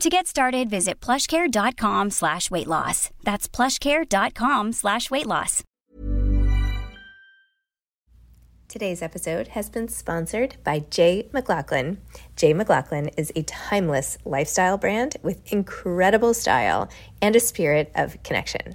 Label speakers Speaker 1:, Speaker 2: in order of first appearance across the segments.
Speaker 1: To get started, visit plushcare.com slash weight loss. That's plushcare.com slash weight loss.
Speaker 2: Today's episode has been sponsored by Jay McLaughlin. Jay McLaughlin is a timeless lifestyle brand with incredible style and a spirit of connection.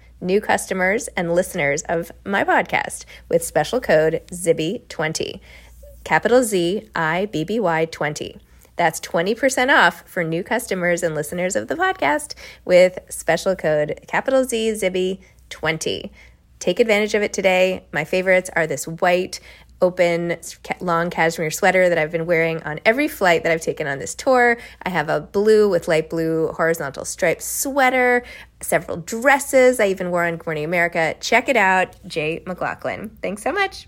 Speaker 2: new customers and listeners of my podcast with special code ZIBBY20. Capital Z I B B Y 20. That's 20% off for new customers and listeners of the podcast with special code capital Z Zibby 20. Take advantage of it today. My favorites are this white open long cashmere sweater that I've been wearing on every flight that I've taken on this tour. I have a blue with light blue horizontal striped sweater, several dresses I even wore on Good Morning America. Check it out, Jay McLaughlin. Thanks so much.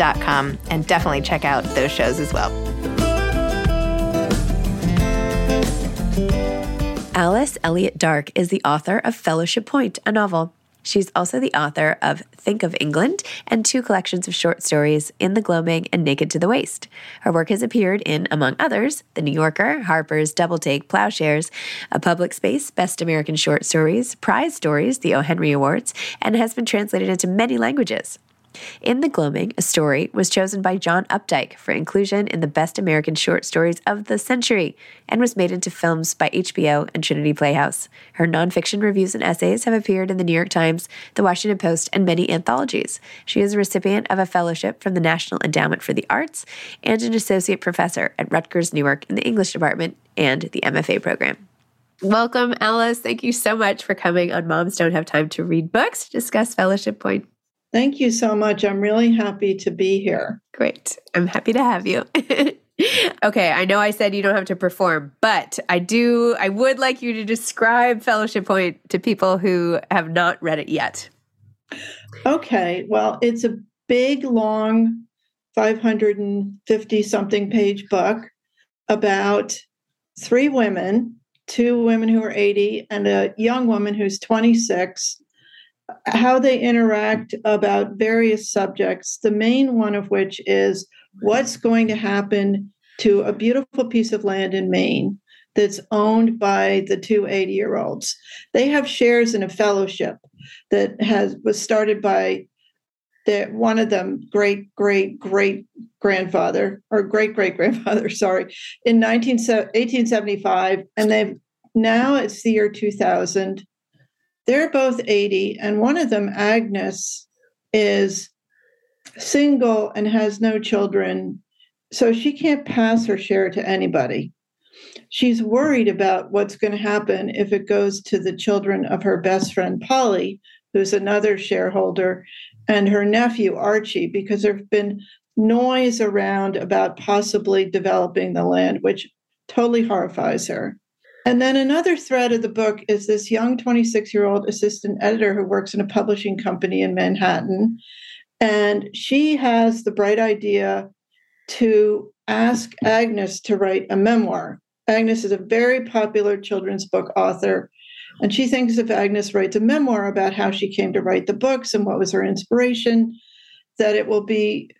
Speaker 2: and definitely check out those shows as well. Alice Elliott Dark is the author of Fellowship Point, a novel. She's also the author of Think of England and two collections of short stories, In the Gloaming and Naked to the Waist. Her work has appeared in, among others, The New Yorker, Harper's, Double Take, Plowshares, A Public Space, Best American Short Stories, Prize Stories, the O. Henry Awards, and has been translated into many languages. In The Gloaming, a story was chosen by John Updike for inclusion in the Best American Short Stories of the Century and was made into films by HBO and Trinity Playhouse. Her nonfiction reviews and essays have appeared in the New York Times, the Washington Post, and many anthologies. She is a recipient of a fellowship from the National Endowment for the Arts and an associate professor at Rutgers Newark in the English department and the MFA program. Welcome, Alice. Thank you so much for coming on Moms Don't Have Time to Read Books to discuss Fellowship Point.
Speaker 3: Thank you so much. I'm really happy to be here.
Speaker 2: Great. I'm happy to have you. okay, I know I said you don't have to perform, but I do I would like you to describe Fellowship Point to people who have not read it yet.
Speaker 3: Okay. Well, it's a big long 550 something page book about three women, two women who are 80 and a young woman who's 26, how they interact about various subjects, the main one of which is what's going to happen to a beautiful piece of land in Maine that's owned by the two 80 year olds. They have shares in a fellowship that has was started by the, one of them, great great great grandfather or great great grandfather, sorry, in 19, 1875, and they've now it's the year 2000. They're both 80, and one of them, Agnes, is single and has no children, so she can't pass her share to anybody. She's worried about what's going to happen if it goes to the children of her best friend Polly, who's another shareholder, and her nephew Archie, because there have been noise around about possibly developing the land, which totally horrifies her. And then another thread of the book is this young 26 year old assistant editor who works in a publishing company in Manhattan. And she has the bright idea to ask Agnes to write a memoir. Agnes is a very popular children's book author. And she thinks if Agnes writes a memoir about how she came to write the books and what was her inspiration, that it will be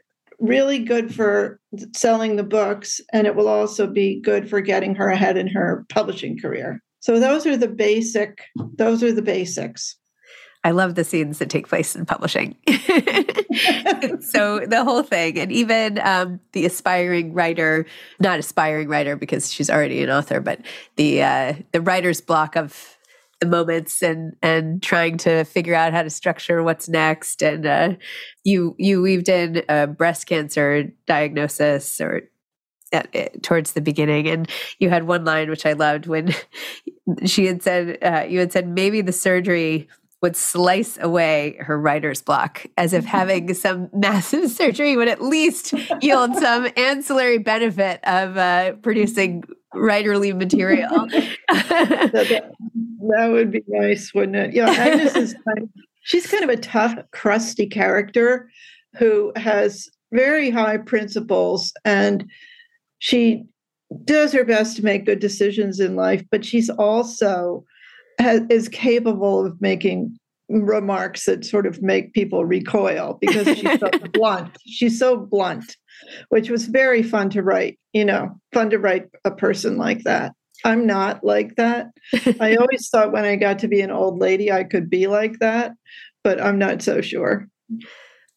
Speaker 3: really good for selling the books and it will also be good for getting her ahead in her publishing career. So those are the basic those are the basics.
Speaker 4: I love the scenes that take place in publishing. so the whole thing, and even um, the aspiring writer, not aspiring writer because she's already an author, but the uh, the writer's block of the moments and and trying to figure out how to structure what's next. And uh, you you weaved in a breast cancer diagnosis or at, at, towards the beginning and you had one line which i loved when she had said uh, you had said maybe the surgery would slice away her writer's block as if having some massive surgery would at least yield some ancillary benefit of uh, producing writerly material.
Speaker 3: that, that, would be nice, wouldn't it? Yeah, Agnes is kind of, she's kind of a tough, crusty character who has very high principles and she does her best to make good decisions in life, but she's also has, is capable of making remarks that sort of make people recoil because she's so blunt. She's so blunt, which was very fun to write. You know, fun to write a person like that. I'm not like that. I always thought when I got to be an old lady, I could be like that, but I'm not so sure.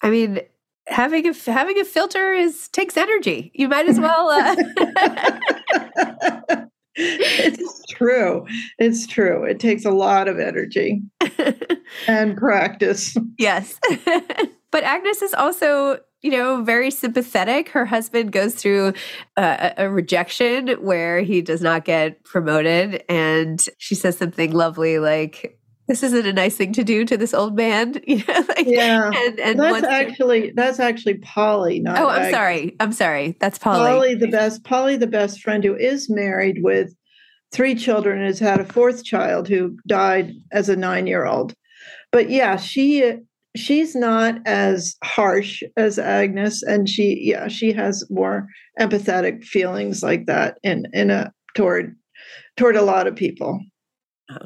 Speaker 4: I mean, having a having a filter is takes energy. You might as well. Uh...
Speaker 3: it's true. It's true. It takes a lot of energy and practice.
Speaker 4: Yes. but Agnes is also you know, very sympathetic. Her husband goes through a, a, rejection where he does not get promoted. And she says something lovely like, this isn't a nice thing to do to this old man. You know, like,
Speaker 3: yeah. And, and that's actually that's actually Polly. Not
Speaker 4: oh, I'm sorry. I'm sorry. That's Polly.
Speaker 3: Polly, the best. Polly, the best friend, who is married with three children, and has had a fourth child who died as a nine year old. But yeah, she she's not as harsh as Agnes, and she yeah she has more empathetic feelings like that in in a toward toward a lot of people.
Speaker 4: Oh,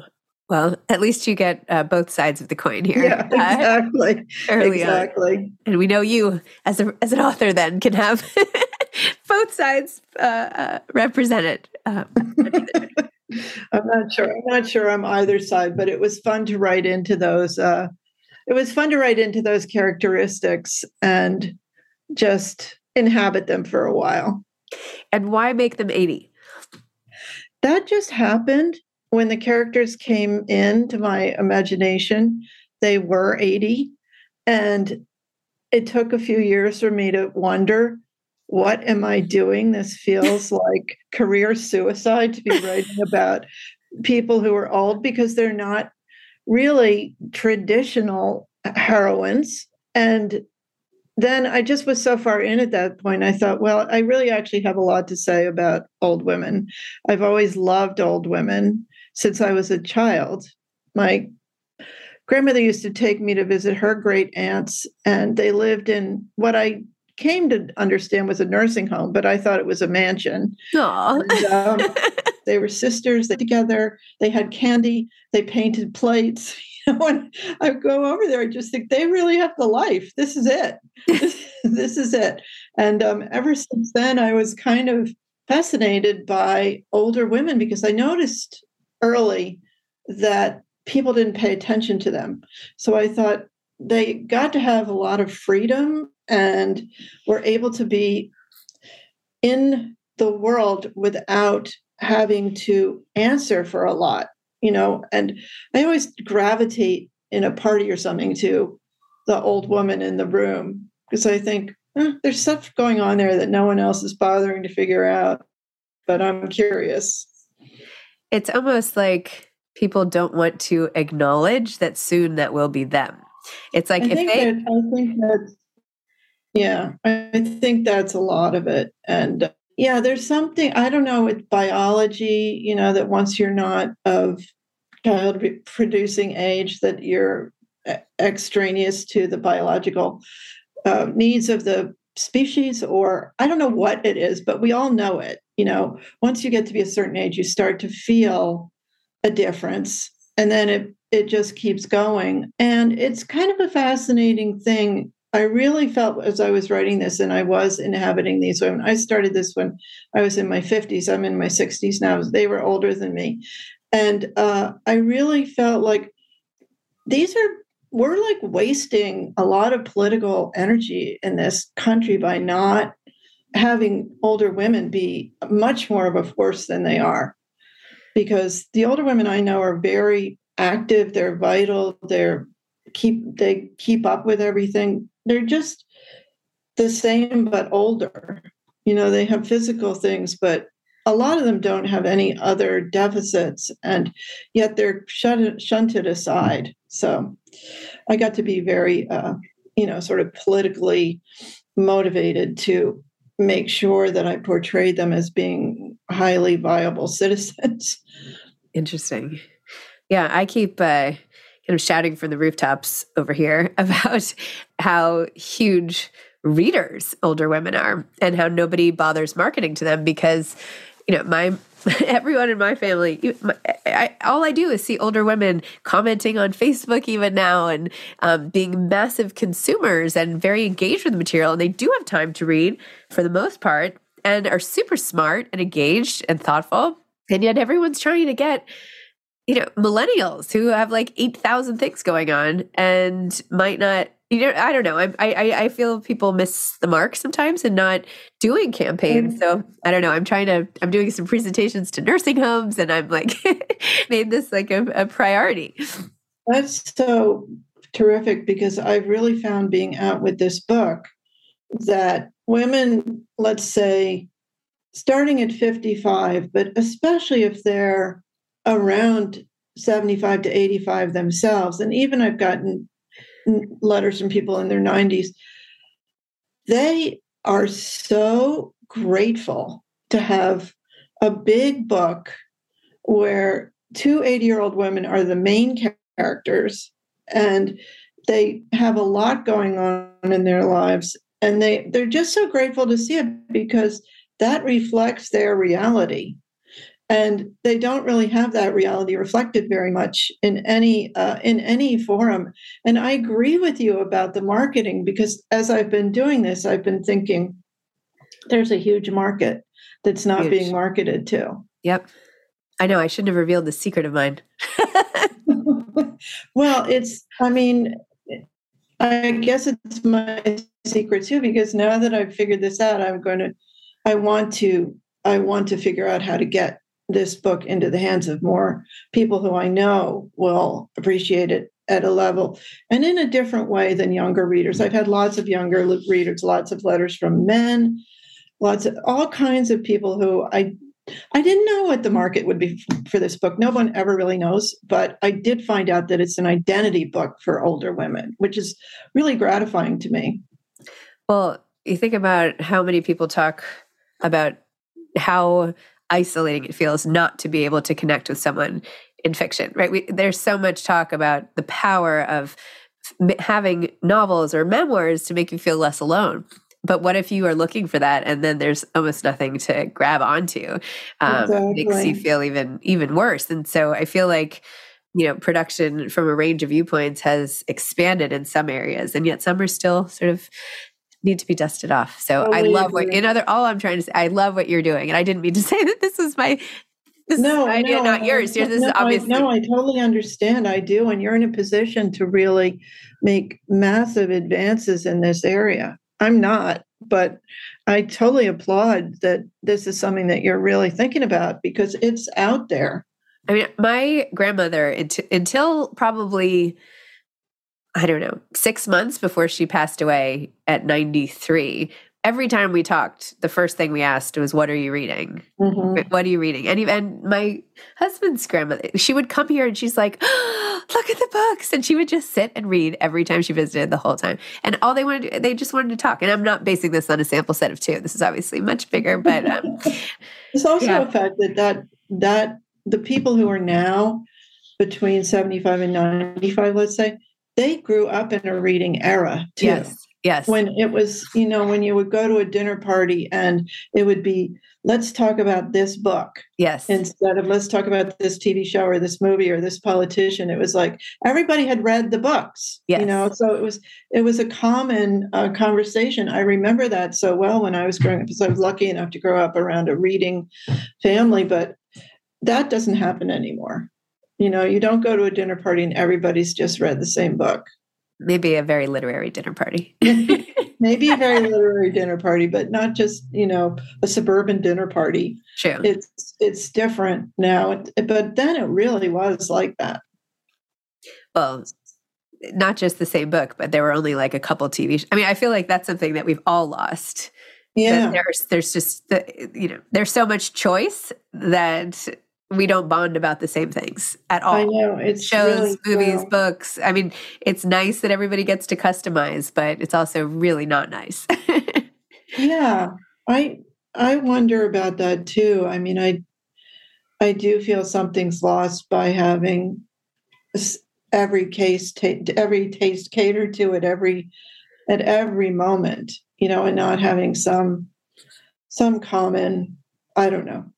Speaker 4: Well, at least you get uh, both sides of the coin here.
Speaker 3: Yeah, exactly. Uh, exactly.
Speaker 4: On. And we know you as a as an author then can have both sides uh, uh represented. Um,
Speaker 3: I'm not sure. I'm not sure I'm either side, but it was fun to write into those. Uh, it was fun to write into those characteristics and just inhabit them for a while.
Speaker 4: And why make them 80?
Speaker 3: That just happened when the characters came into my imagination. They were 80. And it took a few years for me to wonder what am I doing? This feels like career suicide to be writing about people who are old because they're not really traditional heroines. And then I just was so far in at that point, I thought, well, I really actually have a lot to say about old women. I've always loved old women since I was a child. My grandmother used to take me to visit her great aunts, and they lived in what I came to understand was a nursing home, but I thought it was a mansion.
Speaker 4: And, um,
Speaker 3: They were sisters they together. They had candy. They painted plates. You know, when I go over there, I just think they really have the life. This is it. this, this is it. And um, ever since then, I was kind of fascinated by older women because I noticed early that people didn't pay attention to them. So I thought they got to have a lot of freedom and were able to be in the world without having to answer for a lot, you know. And I always gravitate in a party or something to the old woman in the room because I think eh, there's stuff going on there that no one else is bothering to figure out, but I'm curious.
Speaker 4: It's almost like people don't want to acknowledge that soon that will be them. It's like
Speaker 3: I
Speaker 4: if
Speaker 3: think
Speaker 4: they,
Speaker 3: that, I think that, yeah, I think that's a lot of it. And uh, yeah, there's something, I don't know, with biology, you know, that once you're not of child producing age, that you're extraneous to the biological uh, needs of the species, or I don't know what it is, but we all know it. You know, once you get to be a certain age, you start to feel a difference. And then it it just keeps going. And it's kind of a fascinating thing. I really felt as I was writing this, and I was inhabiting these women. I started this when I was in my 50s. I'm in my 60s now. They were older than me. And uh, I really felt like these are, we're like wasting a lot of political energy in this country by not having older women be much more of a force than they are. Because the older women I know are very active they're vital they're keep they keep up with everything. They're just the same but older. You know they have physical things but a lot of them don't have any other deficits and yet they're shunted aside. So i got to be very uh, you know sort of politically motivated to make sure that i portrayed them as being highly viable citizens.
Speaker 4: Interesting. Yeah, I keep uh, kind of shouting from the rooftops over here about how huge readers older women are and how nobody bothers marketing to them because you know my everyone in my family I, all i do is see older women commenting on facebook even now and um, being massive consumers and very engaged with the material and they do have time to read for the most part and are super smart and engaged and thoughtful and yet everyone's trying to get you know, millennials who have like 8,000 things going on and might not, you know, I don't know. I, I, I feel people miss the mark sometimes and not doing campaigns. Mm. So I don't know. I'm trying to, I'm doing some presentations to nursing homes and I'm like, made this like a, a priority.
Speaker 3: That's so terrific because I've really found being out with this book that women, let's say, starting at 55, but especially if they're around 75 to 85 themselves. And even I've gotten letters from people in their 90s. They are so grateful to have a big book where two 80 year old women are the main characters and they have a lot going on in their lives and they they're just so grateful to see it because that reflects their reality and they don't really have that reality reflected very much in any uh, in any forum. And i agree with you about the marketing because as i've been doing this i've been thinking there's a huge market that's not huge. being marketed to.
Speaker 4: Yep. I know i shouldn't have revealed the secret of mine.
Speaker 3: Well it's i mean i guess it's my secret too because now that i've figured this out i'm going to i want to i want to figure out how to get this book into the hands of more people who I know will appreciate it at a level and in a different way than younger readers. I've had lots of younger readers, lots of letters from men, lots of all kinds of people who I I didn't know what the market would be for this book. No one ever really knows, but I did find out that it's an identity book for older women, which is really gratifying to me.
Speaker 4: Well, you think about how many people talk about how isolating it feels not to be able to connect with someone in fiction, right? We, there's so much talk about the power of f- having novels or memoirs to make you feel less alone. but what if you are looking for that and then there's almost nothing to grab onto? Um, exactly. Makes you feel even even worse. And so I feel like you know production from a range of viewpoints has expanded in some areas, and yet some are still sort of need to be dusted off. So oh, totally I love what in other all I'm trying to say. I love what you're doing, and I didn't mean to say that this was my this no, idea, no, not yours. This no, is obviously
Speaker 3: I, no. I totally understand. I do, and you're in a position to really make massive advances in this area. I'm not, but I totally applaud that this is something that you're really thinking about because it's out there.
Speaker 4: I mean, my grandmother, until probably, I don't know, six months before she passed away at 93, every time we talked, the first thing we asked was, "What are you reading? Mm-hmm. What are you reading?" And even my husband's grandmother, she would come here and she's like, oh, "Look at the books," and she would just sit and read every time she visited the whole time. And all they wanted, to, they just wanted to talk. And I'm not basing this on a sample set of two. This is obviously much bigger, but um,
Speaker 3: it's also yeah. a fact that that that the people who are now between 75 and 95, let's say, they grew up in a reading era too.
Speaker 4: Yes. Yes.
Speaker 3: When it was, you know, when you would go to a dinner party and it would be, let's talk about this book.
Speaker 4: Yes.
Speaker 3: Instead of let's talk about this TV show or this movie or this politician. It was like everybody had read the books. Yes. You know, so it was it was a common uh, conversation. I remember that so well when I was growing up because I was lucky enough to grow up around a reading family, but that doesn't happen anymore. You know, you don't go to a dinner party and everybody's just read the same book
Speaker 4: maybe a very literary dinner party.
Speaker 3: maybe a very literary dinner party, but not just you know a suburban dinner party.
Speaker 4: True.
Speaker 3: It's it's different now, but then it really was like that.
Speaker 4: Well, not just the same book, but there were only like a couple TV. Sh- I mean, I feel like that's something that we've all lost.
Speaker 3: Yeah.
Speaker 4: There's there's just the, you know there's so much choice that we don't bond about the same things at all.
Speaker 3: I know it's
Speaker 4: shows, really movies, books. I mean, it's nice that everybody gets to customize, but it's also really not nice.
Speaker 3: yeah, I I wonder about that too. I mean, I I do feel something's lost by having every case every taste catered to at every at every moment, you know, and not having some some common. I don't know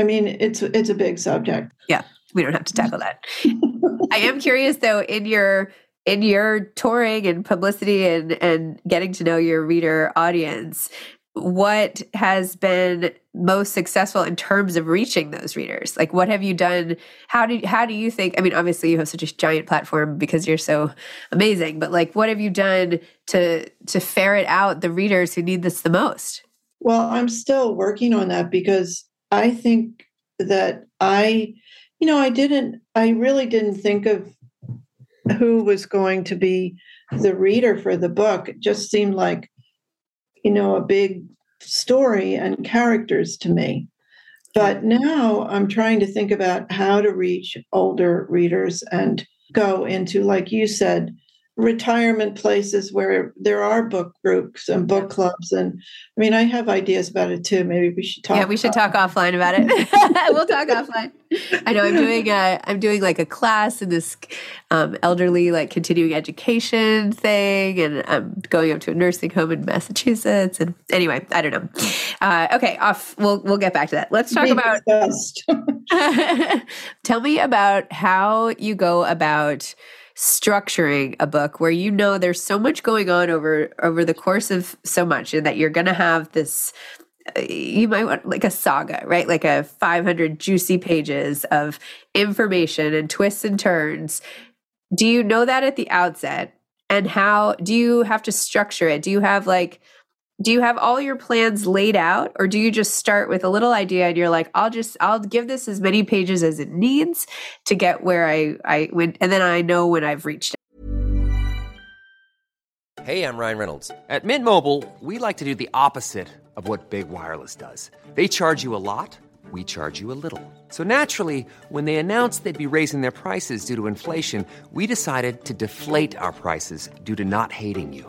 Speaker 3: I mean, it's it's a big subject.
Speaker 4: Yeah, we don't have to tackle that. I am curious though in your in your touring and publicity and and getting to know your reader audience, what has been most successful in terms of reaching those readers? Like what have you done? How do how do you think I mean obviously you have such a giant platform because you're so amazing, but like what have you done to to ferret out the readers who need this the most?
Speaker 3: Well, I'm still working on that because I think that I, you know, I didn't, I really didn't think of who was going to be the reader for the book. It just seemed like, you know, a big story and characters to me. But now I'm trying to think about how to reach older readers and go into, like you said, retirement places where there are book groups and book clubs and i mean i have ideas about it too. Maybe we should talk
Speaker 4: yeah we should talk offline about it. We'll talk offline. I know i'm doing a i'm doing like a class in this um, elderly like continuing education thing and i'm going up to a nursing home in massachusetts and anyway i don't know. Uh, okay off we'll we'll get back to that. Let's talk about tell me about how you go about structuring a book where you know there's so much going on over over the course of so much and that you're going to have this uh, you might want like a saga, right? Like a 500 juicy pages of information and twists and turns. Do you know that at the outset? And how do you have to structure it? Do you have like do you have all your plans laid out or do you just start with a little idea and you're like i'll just i'll give this as many pages as it needs to get where i i went and then i know when i've reached it?
Speaker 5: Hey i'm ryan reynolds. At mint mobile we like to do the opposite of what big wireless does. They charge you a lot we charge you a little. So naturally when they announced they'd be raising their prices due to inflation we decided to deflate our prices due to not hating you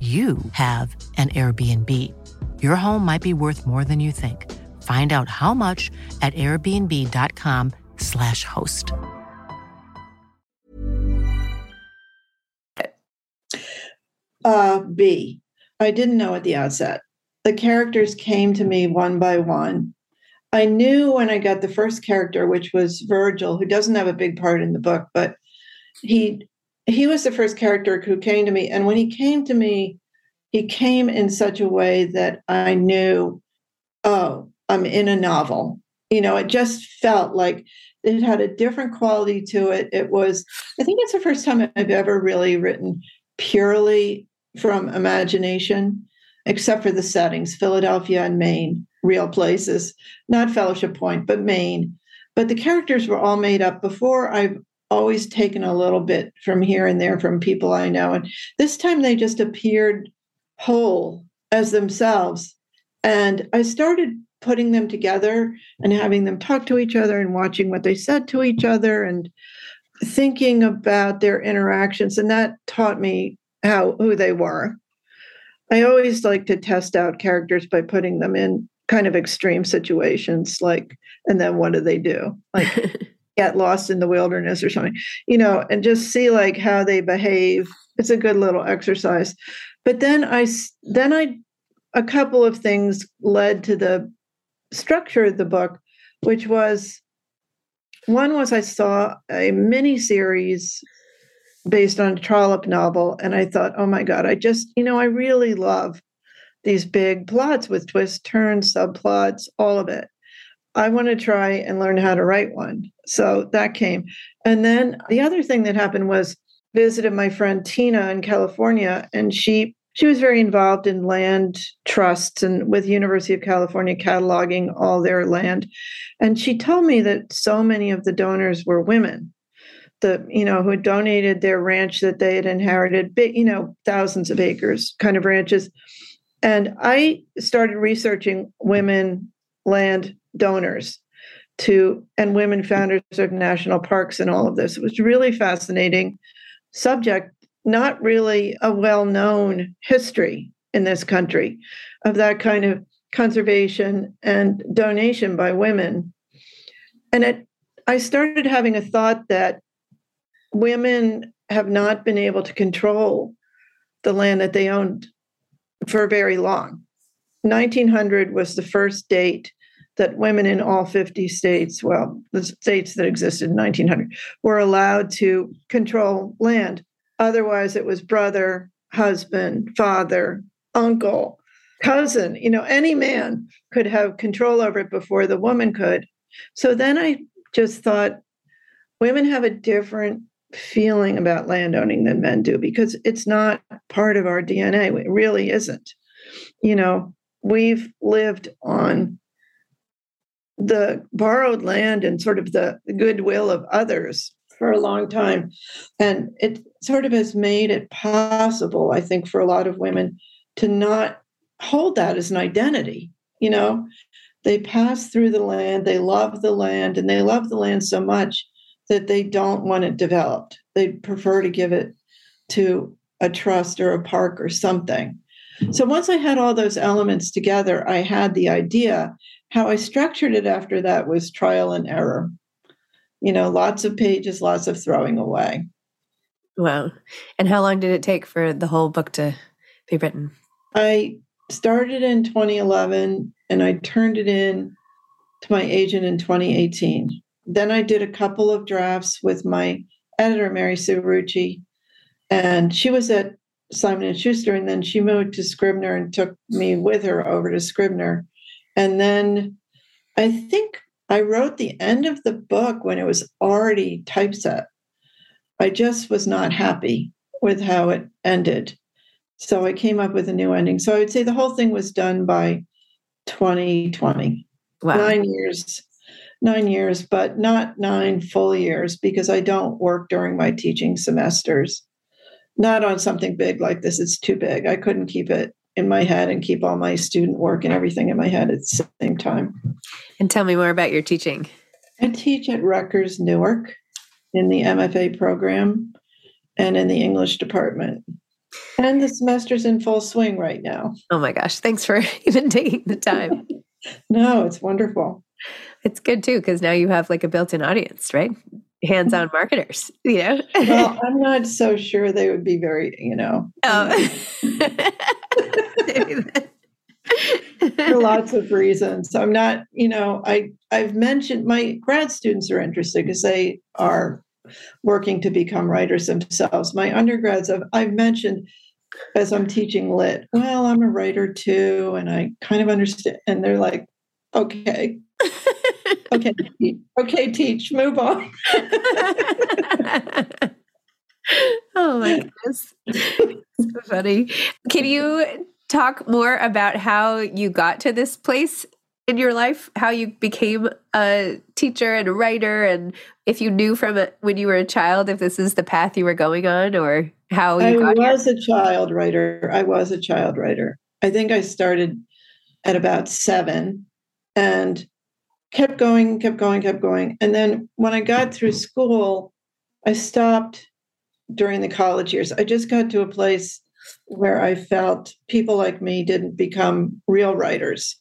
Speaker 6: you have an Airbnb. Your home might be worth more than you think. Find out how much at airbnb.com/slash host.
Speaker 3: Uh, B. I didn't know at the outset. The characters came to me one by one. I knew when I got the first character, which was Virgil, who doesn't have a big part in the book, but he he was the first character who came to me. And when he came to me, he came in such a way that I knew, oh, I'm in a novel. You know, it just felt like it had a different quality to it. It was, I think it's the first time I've ever really written purely from imagination, except for the settings Philadelphia and Maine, real places, not Fellowship Point, but Maine. But the characters were all made up before I've always taken a little bit from here and there from people I know. And this time they just appeared whole as themselves. And I started putting them together and having them talk to each other and watching what they said to each other and thinking about their interactions. And that taught me how who they were. I always like to test out characters by putting them in kind of extreme situations, like, and then what do they do? Like get lost in the wilderness or something, you know, and just see like how they behave. It's a good little exercise. But then I then I a couple of things led to the structure of the book, which was one was I saw a mini series based on a Trollope novel, and I thought, oh my God, I just, you know, I really love these big plots with twists, turns, subplots, all of it. I want to try and learn how to write one. So that came. And then the other thing that happened was visited my friend Tina in California and she she was very involved in land trusts and with University of California cataloging all their land. And she told me that so many of the donors were women. The, you know, who donated their ranch that they had inherited, big, you know, thousands of acres kind of ranches. And I started researching women land donors to and women founders of national parks and all of this. It was really fascinating subject, not really a well-known history in this country of that kind of conservation and donation by women. And it I started having a thought that women have not been able to control the land that they owned for very long. 1900 was the first date that women in all 50 states, well, the states that existed in 1900, were allowed to control land. Otherwise, it was brother, husband, father, uncle, cousin, you know, any man could have control over it before the woman could. So then I just thought women have a different feeling about landowning than men do because it's not part of our DNA. It really isn't. You know, we've lived on the borrowed land and sort of the goodwill of others for a long time. And it sort of has made it possible, I think, for a lot of women to not hold that as an identity. You know, they pass through the land, they love the land, and they love the land so much that they don't want it developed. They prefer to give it to a trust or a park or something. So once I had all those elements together, I had the idea how I structured it after that was trial and error. You know, lots of pages, lots of throwing away.
Speaker 4: Wow. And how long did it take for the whole book to be written?
Speaker 3: I started in 2011 and I turned it in to my agent in 2018. Then I did a couple of drafts with my editor, Mary Sue Rucci, and she was at Simon and Schuster, and then she moved to Scribner and took me with her over to Scribner. And then I think I wrote the end of the book when it was already typeset. I just was not happy with how it ended. So I came up with a new ending. So I would say the whole thing was done by 2020. Wow. Nine years, nine years, but not nine full years because I don't work during my teaching semesters. Not on something big like this. It's too big. I couldn't keep it in my head and keep all my student work and everything in my head at the same time.
Speaker 4: And tell me more about your teaching.
Speaker 3: I teach at Rutgers Newark in the MFA program and in the English department. And the semester's in full swing right now.
Speaker 4: Oh my gosh. Thanks for even taking the time.
Speaker 3: no, it's wonderful.
Speaker 4: It's good too, because now you have like a built in audience, right? Hands on marketers, you know?
Speaker 3: well, I'm not so sure they would be very, you know. Oh. for lots of reasons. So I'm not, you know, I I've mentioned my grad students are interested because they are working to become writers themselves. My undergrads, I've, I've mentioned as I'm teaching lit, well, I'm a writer too, and I kind of understand. And they're like, okay, okay, okay, teach, move on.
Speaker 4: oh my goodness, so funny. Can you talk more about how you got to this place in your life how you became a teacher and a writer and if you knew from it when you were a child if this is the path you were going on or how you
Speaker 3: I was here? a child writer. I was a child writer. I think I started at about 7 and kept going, kept going, kept going. And then when I got through school, I stopped during the college years. I just got to a place where I felt people like me didn't become real writers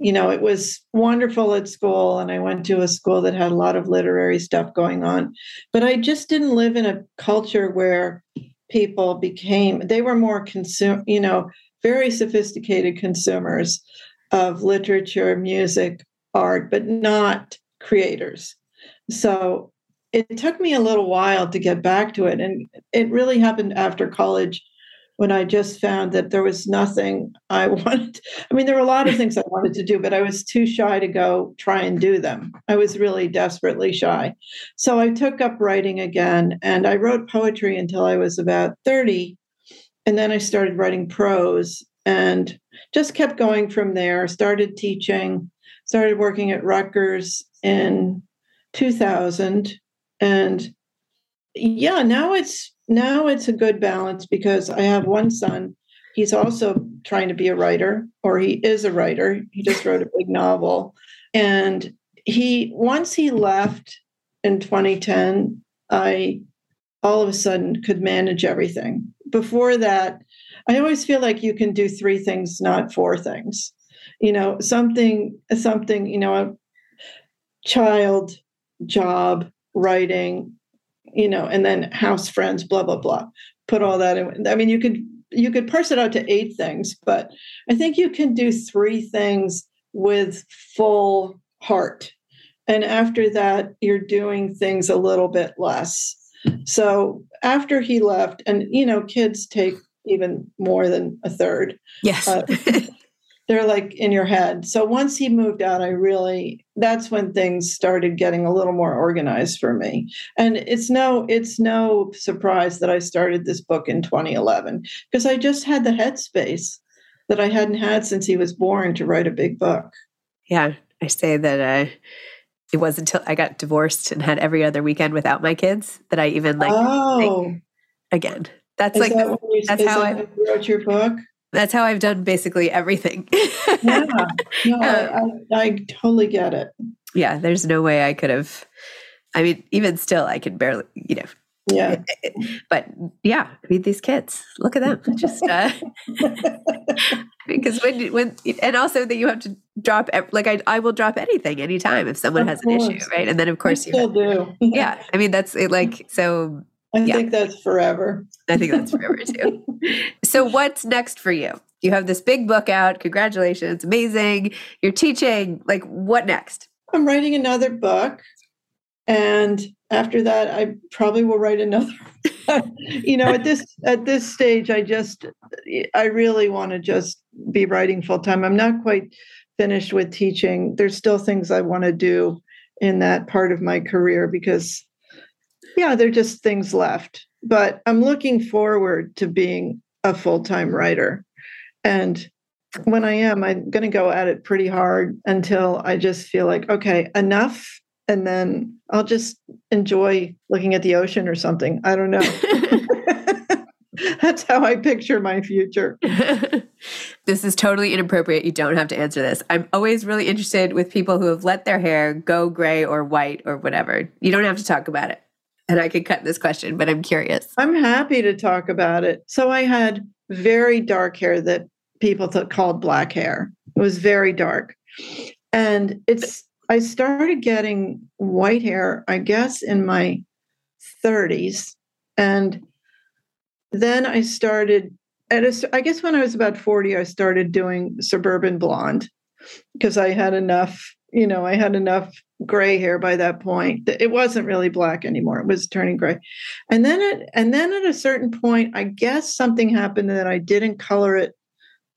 Speaker 3: you know, it was wonderful at school, and I went to a school that had a lot of literary stuff going on. But I just didn't live in a culture where people became, they were more consume, you know, very sophisticated consumers of literature, music, art, but not creators. So it took me a little while to get back to it. And it really happened after college when I just found that there was nothing I wanted. I mean, there were a lot of things I wanted to do, but I was too shy to go try and do them. I was really desperately shy. So I took up writing again and I wrote poetry until I was about 30. And then I started writing prose and just kept going from there. Started teaching, started working at Rutgers in 2000. And yeah, now it's now it's a good balance because I have one son. He's also trying to be a writer, or he is a writer. He just wrote a big novel. And he, once he left in 2010, I all of a sudden could manage everything. Before that, I always feel like you can do three things, not four things. You know, something, something, you know, a child, job, writing, you know, and then house friends, blah, blah, blah. Put all that in. I mean, you could you could parse it out to eight things, but I think you can do three things with full heart. And after that, you're doing things a little bit less. So after he left, and you know, kids take even more than a third.
Speaker 4: Yes. Uh,
Speaker 3: they're like in your head. So once he moved out, I really that's when things started getting a little more organized for me. And it's no it's no surprise that I started this book in 2011 because I just had the headspace that I hadn't had since he was born to write a big book.
Speaker 4: Yeah, I say that uh it wasn't until I got divorced and had every other weekend without my kids that I even like
Speaker 3: oh.
Speaker 4: again. That's is like
Speaker 3: that you, that's how I wrote your book
Speaker 4: that's how I've done basically everything.
Speaker 3: yeah, no, I, I, I, totally get it.
Speaker 4: Yeah, there's no way I could have. I mean, even still, I can barely, you know.
Speaker 3: Yeah.
Speaker 4: But yeah, I mean, these kids, look at them. Just uh, because when when and also that you have to drop like I I will drop anything anytime if someone of has course. an issue, right? And then of course
Speaker 3: you, you still
Speaker 4: have, do. yeah, I mean that's it, like so
Speaker 3: I
Speaker 4: Yeah.
Speaker 3: think that's forever.
Speaker 4: I think that's forever too. so, what's next for you? You have this big book out. Congratulations. Amazing. You're teaching. Like, what next?
Speaker 3: I'm writing another book. And after that, I probably will write another. you know, at this at this stage, I just I really want to just be writing full time. I'm not quite finished with teaching. There's still things I want to do in that part of my career because yeah, they're just things left. But I'm looking forward to being a full-time writer. And when I am, I'm going to go at it pretty hard until I just feel like, okay, enough. And then I'll just enjoy looking at the ocean or something. I don't know. That's how I picture my future.
Speaker 4: this is totally inappropriate. You don't have to answer this. I'm always really interested with people who have let their hair go gray or white or whatever. You don't have to talk about it. And I could cut this question, but I'm curious.
Speaker 3: I'm happy to talk about it. So I had very dark hair that people th- called black hair. It was very dark. And it's I started getting white hair, I guess, in my 30s. And then I started at a, I guess when I was about 40, I started doing suburban blonde because I had enough, you know, I had enough gray hair by that point. It wasn't really black anymore. It was turning gray. And then it and then at a certain point, I guess something happened that I didn't color it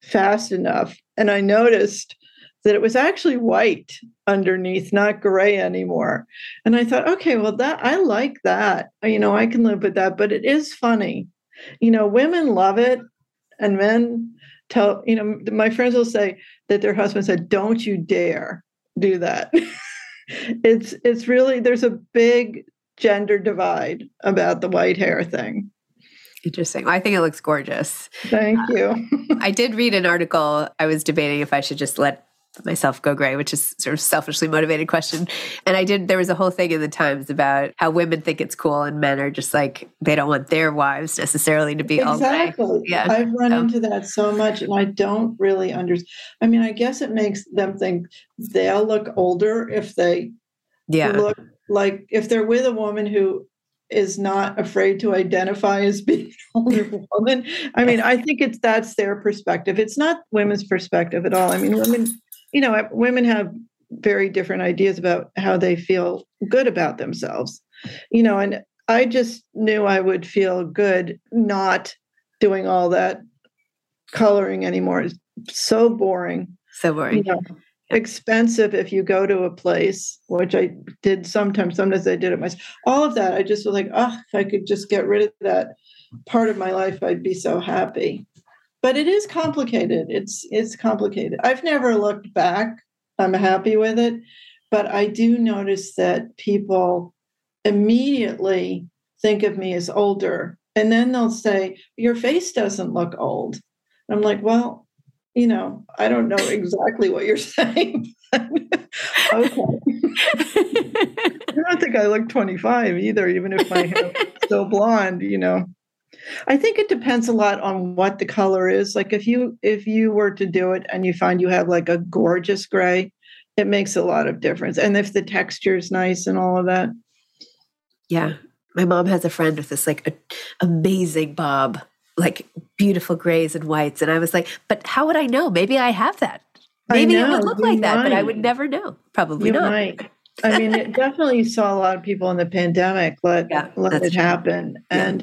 Speaker 3: fast enough. And I noticed that it was actually white underneath, not gray anymore. And I thought, okay, well, that I like that. You know, I can live with that, but it is funny. You know, women love it, and men tell, you know, my friends will say that their husband said, Don't you dare do that. it's it's really there's a big gender divide about the white hair thing.
Speaker 4: Interesting. I think it looks gorgeous.
Speaker 3: Thank uh, you.
Speaker 4: I did read an article. I was debating if I should just let myself go gray, which is sort of selfishly motivated question. And I did there was a whole thing in the Times about how women think it's cool and men are just like they don't want their wives necessarily to be
Speaker 3: exactly.
Speaker 4: all gray. Yeah.
Speaker 3: I've run
Speaker 4: So-
Speaker 3: into that so much and I don't really understand. I mean, I guess it makes them think they'll look older if they
Speaker 4: Yeah.
Speaker 3: look like if they're with a woman who is not afraid to identify as being an older woman. I mean, I think it's that's their perspective. It's not women's perspective at all. I mean, women, you know, women have very different ideas about how they feel good about themselves. You know, and I just knew I would feel good not doing all that coloring anymore. It's so boring
Speaker 4: So
Speaker 3: you
Speaker 4: boring.
Speaker 3: know, expensive if you go to a place, which I did sometimes. Sometimes I did it myself. All of that, I just was like, oh, if I could just get rid of that part of my life, I'd be so happy. But it is complicated. It's it's complicated. I've never looked back. I'm happy with it, but I do notice that people immediately think of me as older, and then they'll say, "Your face doesn't look old." I'm like, well, you know, I don't know exactly what you're saying. okay. I don't think I look 25 either, even if my hair is still blonde, you know. I think it depends a lot on what the color is. Like if you if you were to do it and you find you have like a gorgeous gray, it makes a lot of difference. And if the texture is nice and all of that.
Speaker 4: Yeah. My mom has a friend with this like a, amazing bob, like beautiful grays and whites. And I was like, but how would I know? Maybe I have that. Maybe it would look like that, but I would never know. Probably
Speaker 3: You
Speaker 4: not.
Speaker 3: might. I mean, it definitely saw a lot of people in the pandemic let
Speaker 4: Yeah,
Speaker 3: let it
Speaker 4: true.
Speaker 3: happen,
Speaker 4: Yeah.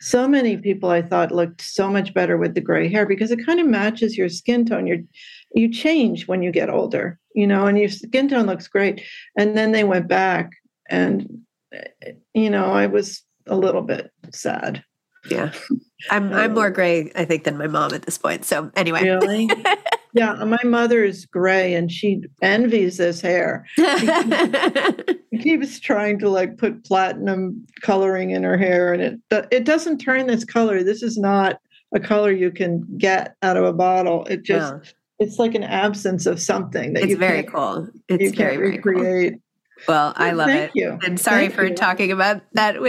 Speaker 3: So many people I thought looked so much better with the gray hair because it kind of matches your skin tone. You you change when you get older, you know, and your skin tone looks great. And then they went back, and eh, you know, I was a little bit sad.
Speaker 4: Yeah. I'm I'm more gray, I think, than my mom at this point. So anyway.
Speaker 3: Really? yeah, uh, my mother is gray, and she envies this hair. She keeps trying to like put platinum coloring in her hair and it it doesn't turn this color this is not a color you can get out of a bottle it just it's like an absence of something that
Speaker 4: it's
Speaker 3: you
Speaker 4: very cool.
Speaker 3: you
Speaker 4: It's very,
Speaker 3: can't
Speaker 4: very cool.
Speaker 3: recreate
Speaker 4: Well, I love
Speaker 3: thank
Speaker 4: it.
Speaker 3: you.
Speaker 4: And sorry
Speaker 3: Thank
Speaker 4: for
Speaker 3: you.
Speaker 4: talking about that
Speaker 3: no,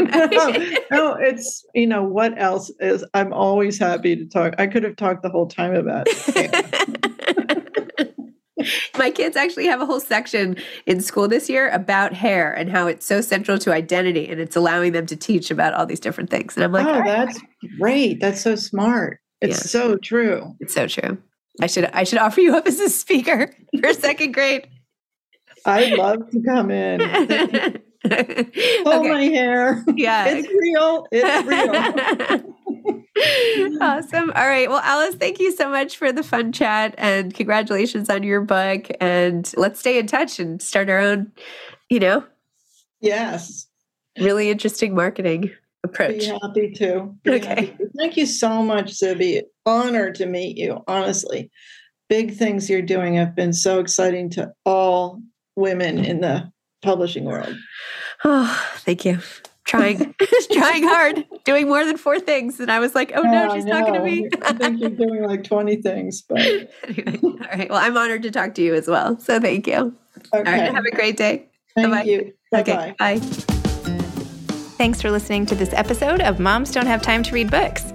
Speaker 3: no, it's you know what else is i'm always happy to talk i could have talked the whole time about it
Speaker 4: My kids actually have a whole section in school this year about hair and how it's so central to identity and it's allowing them to teach about all these different things. And I'm like,
Speaker 3: oh, that's great. That's so smart. It's
Speaker 4: Yeah.
Speaker 3: so true.
Speaker 4: it's so true. I should I should offer you up as a speaker for second grade.
Speaker 3: I'd love to come in. Pull
Speaker 4: okay.
Speaker 3: my hair.
Speaker 4: Yeah.
Speaker 3: It's real. It's real.
Speaker 4: awesome. All right. Well, Alice, thank you so much for the fun chat and congratulations on your book. And let's stay in touch and start our own, you know,
Speaker 3: yes.
Speaker 4: really interesting marketing approach.
Speaker 3: Be happy to. Be
Speaker 4: Okay.
Speaker 3: happy to. Thank you so much, Zibby. Honor to meet you, honestly. Big things you're doing have been so exciting to all women in the publishing world.
Speaker 4: Oh, thank you. Trying, trying hard, doing more than four things. And I was like, oh no,
Speaker 3: I
Speaker 4: she's talking to
Speaker 3: know.
Speaker 4: me.
Speaker 3: I think you're doing like 20 things, but
Speaker 4: anyway, all right. Well, I'm honored to talk to you as well. So thank you. All
Speaker 3: okay.
Speaker 4: right. Have a great day.
Speaker 3: Thank
Speaker 4: bye-bye.
Speaker 3: you. Bye bye.
Speaker 4: Okay. Bye.
Speaker 2: Thanks for listening to this episode of Moms Don't Have Time to Read Books.